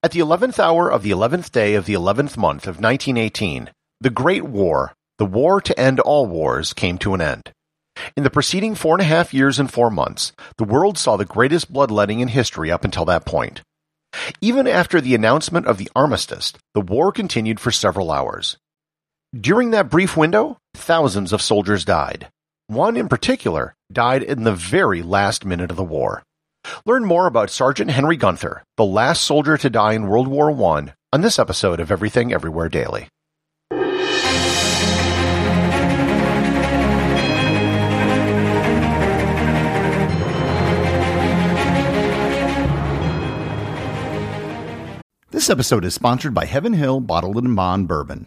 At the eleventh hour of the eleventh day of the eleventh month of 1918, the Great War, the war to end all wars, came to an end. In the preceding four and a half years and four months, the world saw the greatest bloodletting in history up until that point. Even after the announcement of the armistice, the war continued for several hours. During that brief window, thousands of soldiers died. One in particular died in the very last minute of the war. Learn more about Sergeant Henry Gunther, the last soldier to die in World War I, on this episode of Everything Everywhere Daily. This episode is sponsored by Heaven Hill Bottled in Bond Bourbon.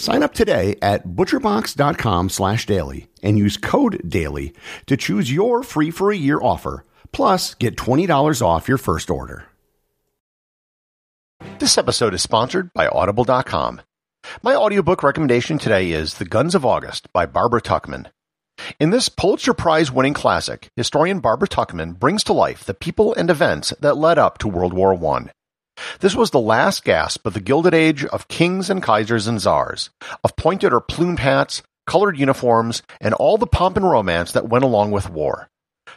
Sign up today at butcherbox.com slash daily and use code daily to choose your free for a year offer, plus get $20 off your first order. This episode is sponsored by Audible.com. My audiobook recommendation today is The Guns of August by Barbara Tuchman. In this Pulitzer Prize winning classic, historian Barbara Tuchman brings to life the people and events that led up to World War I. This was the last gasp of the Gilded Age of kings and kaisers and czars, of pointed or plumed hats, colored uniforms, and all the pomp and romance that went along with war.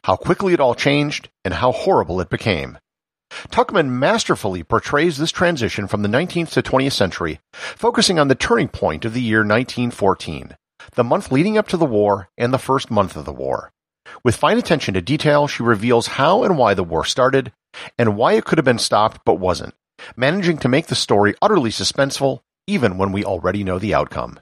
How quickly it all changed, and how horrible it became. Tuchman masterfully portrays this transition from the 19th to 20th century, focusing on the turning point of the year 1914 the month leading up to the war, and the first month of the war. With fine attention to detail, she reveals how and why the war started, and why it could have been stopped but wasn't, managing to make the story utterly suspenseful, even when we already know the outcome.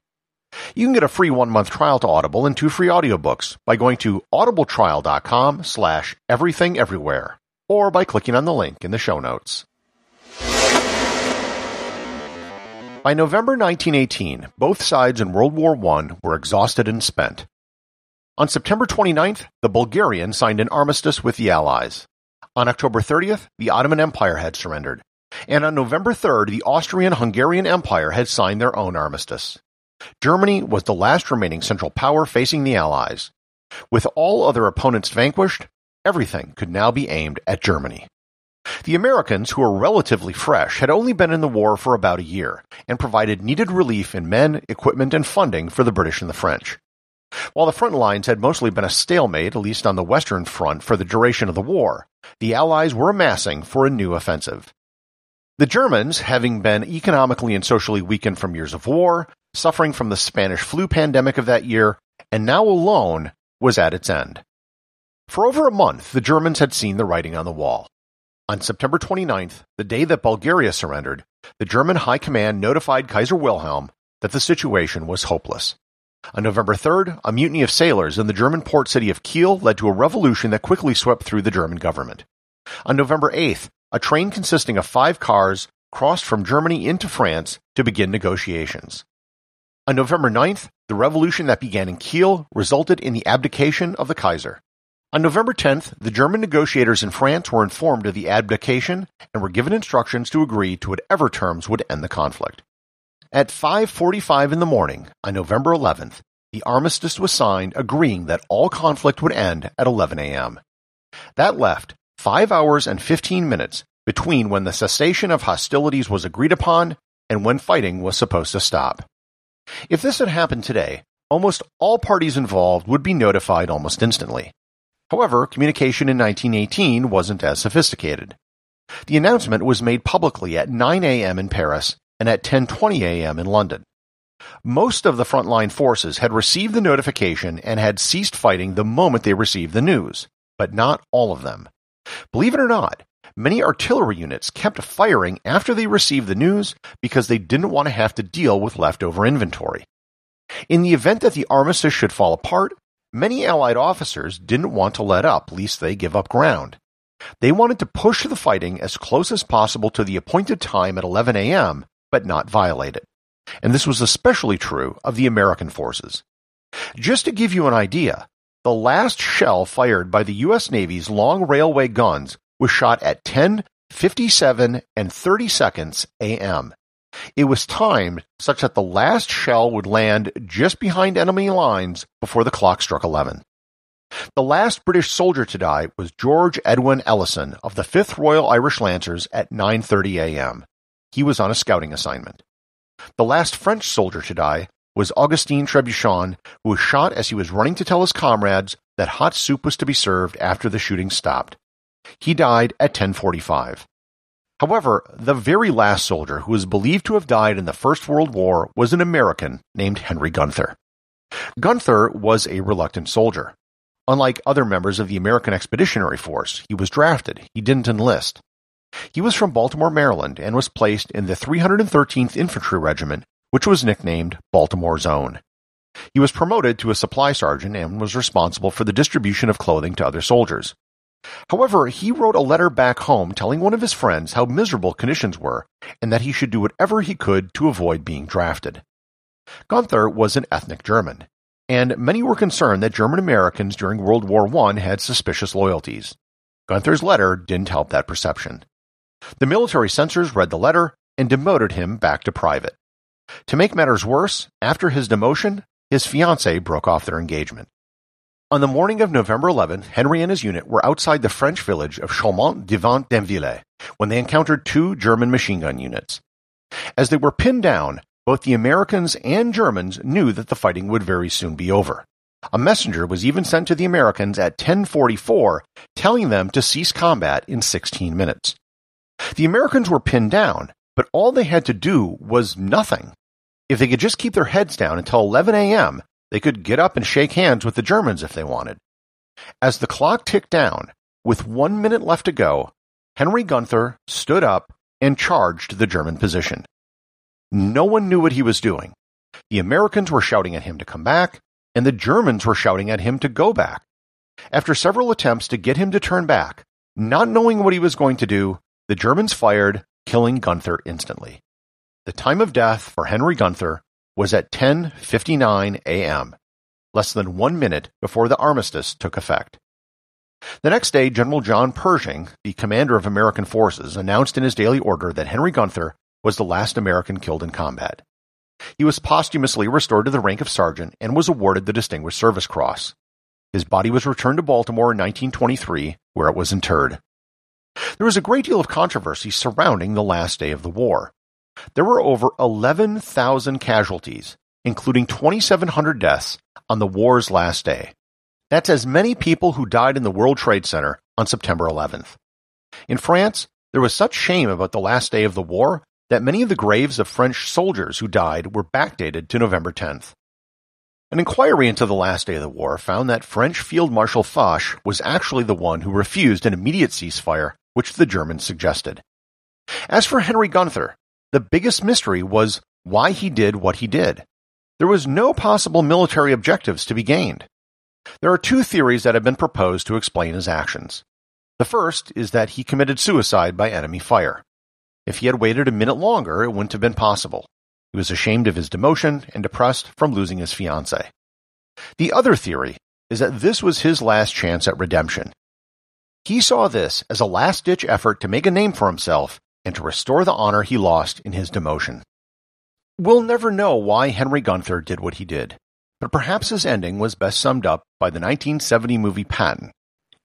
You can get a free one-month trial to Audible and two free audiobooks by going to audibletrial.com slash everythingeverywhere, or by clicking on the link in the show notes. By November 1918, both sides in World War I were exhausted and spent. On September 29th, the Bulgarians signed an armistice with the Allies. On October 30th, the Ottoman Empire had surrendered. And on November 3rd, the Austrian-Hungarian Empire had signed their own armistice. Germany was the last remaining central power facing the Allies. With all other opponents vanquished, everything could now be aimed at Germany. The Americans, who were relatively fresh, had only been in the war for about a year, and provided needed relief in men, equipment, and funding for the British and the French. While the front lines had mostly been a stalemate, at least on the Western Front, for the duration of the war, the Allies were amassing for a new offensive. The Germans, having been economically and socially weakened from years of war, suffering from the Spanish flu pandemic of that year, and now alone, was at its end. For over a month, the Germans had seen the writing on the wall. On September 29th, the day that Bulgaria surrendered, the German High Command notified Kaiser Wilhelm that the situation was hopeless. On November 3rd, a mutiny of sailors in the German port city of Kiel led to a revolution that quickly swept through the German government. On November 8th, a train consisting of five cars crossed from Germany into France to begin negotiations. On November 9th, the revolution that began in Kiel resulted in the abdication of the Kaiser. On November 10th, the German negotiators in France were informed of the abdication and were given instructions to agree to whatever terms would end the conflict. At 5:45 in the morning on November 11th, the armistice was signed agreeing that all conflict would end at 11 a.m. That left 5 hours and 15 minutes between when the cessation of hostilities was agreed upon and when fighting was supposed to stop. If this had happened today, almost all parties involved would be notified almost instantly. However, communication in 1918 wasn't as sophisticated. The announcement was made publicly at 9 a.m. in Paris and at 10:20 a.m. in London. Most of the frontline forces had received the notification and had ceased fighting the moment they received the news, but not all of them. Believe it or not, many artillery units kept firing after they received the news because they didn't want to have to deal with leftover inventory. In the event that the armistice should fall apart, many Allied officers didn't want to let up lest they give up ground. They wanted to push the fighting as close as possible to the appointed time at 11 a.m but not violate it. And this was especially true of the American forces. Just to give you an idea, the last shell fired by the U.S. Navy's long railway guns was shot at 10, 57, and 30 seconds AM. It was timed such that the last shell would land just behind enemy lines before the clock struck 11. The last British soldier to die was George Edwin Ellison of the 5th Royal Irish Lancers at 9:30 a.m. He was on a scouting assignment. The last French soldier to die was Augustin Trebuchon, who was shot as he was running to tell his comrades that hot soup was to be served after the shooting stopped. He died at 1045. However, the very last soldier who is believed to have died in the First World War was an American named Henry Gunther. Gunther was a reluctant soldier. Unlike other members of the American Expeditionary Force, he was drafted. He didn't enlist. He was from Baltimore, Maryland, and was placed in the 313th Infantry Regiment, which was nicknamed Baltimore's Own. He was promoted to a supply sergeant and was responsible for the distribution of clothing to other soldiers. However, he wrote a letter back home telling one of his friends how miserable conditions were and that he should do whatever he could to avoid being drafted. Gunther was an ethnic German, and many were concerned that German Americans during World War I had suspicious loyalties. Gunther's letter didn't help that perception. The military censors read the letter and demoted him back to private. To make matters worse, after his demotion, his fiancée broke off their engagement. On the morning of November 11th, Henry and his unit were outside the French village of Chaumont-devant-Denville when they encountered two German machine gun units. As they were pinned down, both the Americans and Germans knew that the fighting would very soon be over. A messenger was even sent to the Americans at 1044 telling them to cease combat in 16 minutes. The Americans were pinned down, but all they had to do was nothing. If they could just keep their heads down until 11 a.m., they could get up and shake hands with the Germans if they wanted. As the clock ticked down, with one minute left to go, Henry Gunther stood up and charged the German position. No one knew what he was doing. The Americans were shouting at him to come back, and the Germans were shouting at him to go back. After several attempts to get him to turn back, not knowing what he was going to do, the Germans fired, killing Gunther instantly. The time of death for Henry Gunther was at 10:59 a.m., less than 1 minute before the armistice took effect. The next day, General John Pershing, the commander of American forces, announced in his daily order that Henry Gunther was the last American killed in combat. He was posthumously restored to the rank of sergeant and was awarded the Distinguished Service Cross. His body was returned to Baltimore in 1923, where it was interred. There was a great deal of controversy surrounding the last day of the war. There were over 11,000 casualties, including 2,700 deaths, on the war's last day. That's as many people who died in the World Trade Center on September 11th. In France, there was such shame about the last day of the war that many of the graves of French soldiers who died were backdated to November 10th. An inquiry into the last day of the war found that French Field Marshal Foch was actually the one who refused an immediate ceasefire which the Germans suggested. As for Henry Gunther, the biggest mystery was why he did what he did. there was no possible military objectives to be gained. There are two theories that have been proposed to explain his actions. The first is that he committed suicide by enemy fire. If he had waited a minute longer, it wouldn't have been possible. He was ashamed of his demotion and depressed from losing his fiancée. The other theory is that this was his last chance at redemption. He saw this as a last ditch effort to make a name for himself and to restore the honor he lost in his demotion. We'll never know why Henry Gunther did what he did, but perhaps his ending was best summed up by the 1970 movie Patton.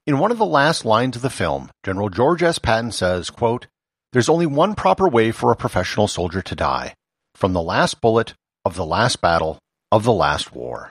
In one of the last lines of the film, General George S. Patton says, quote, There's only one proper way for a professional soldier to die from the last bullet of the last battle of the last war.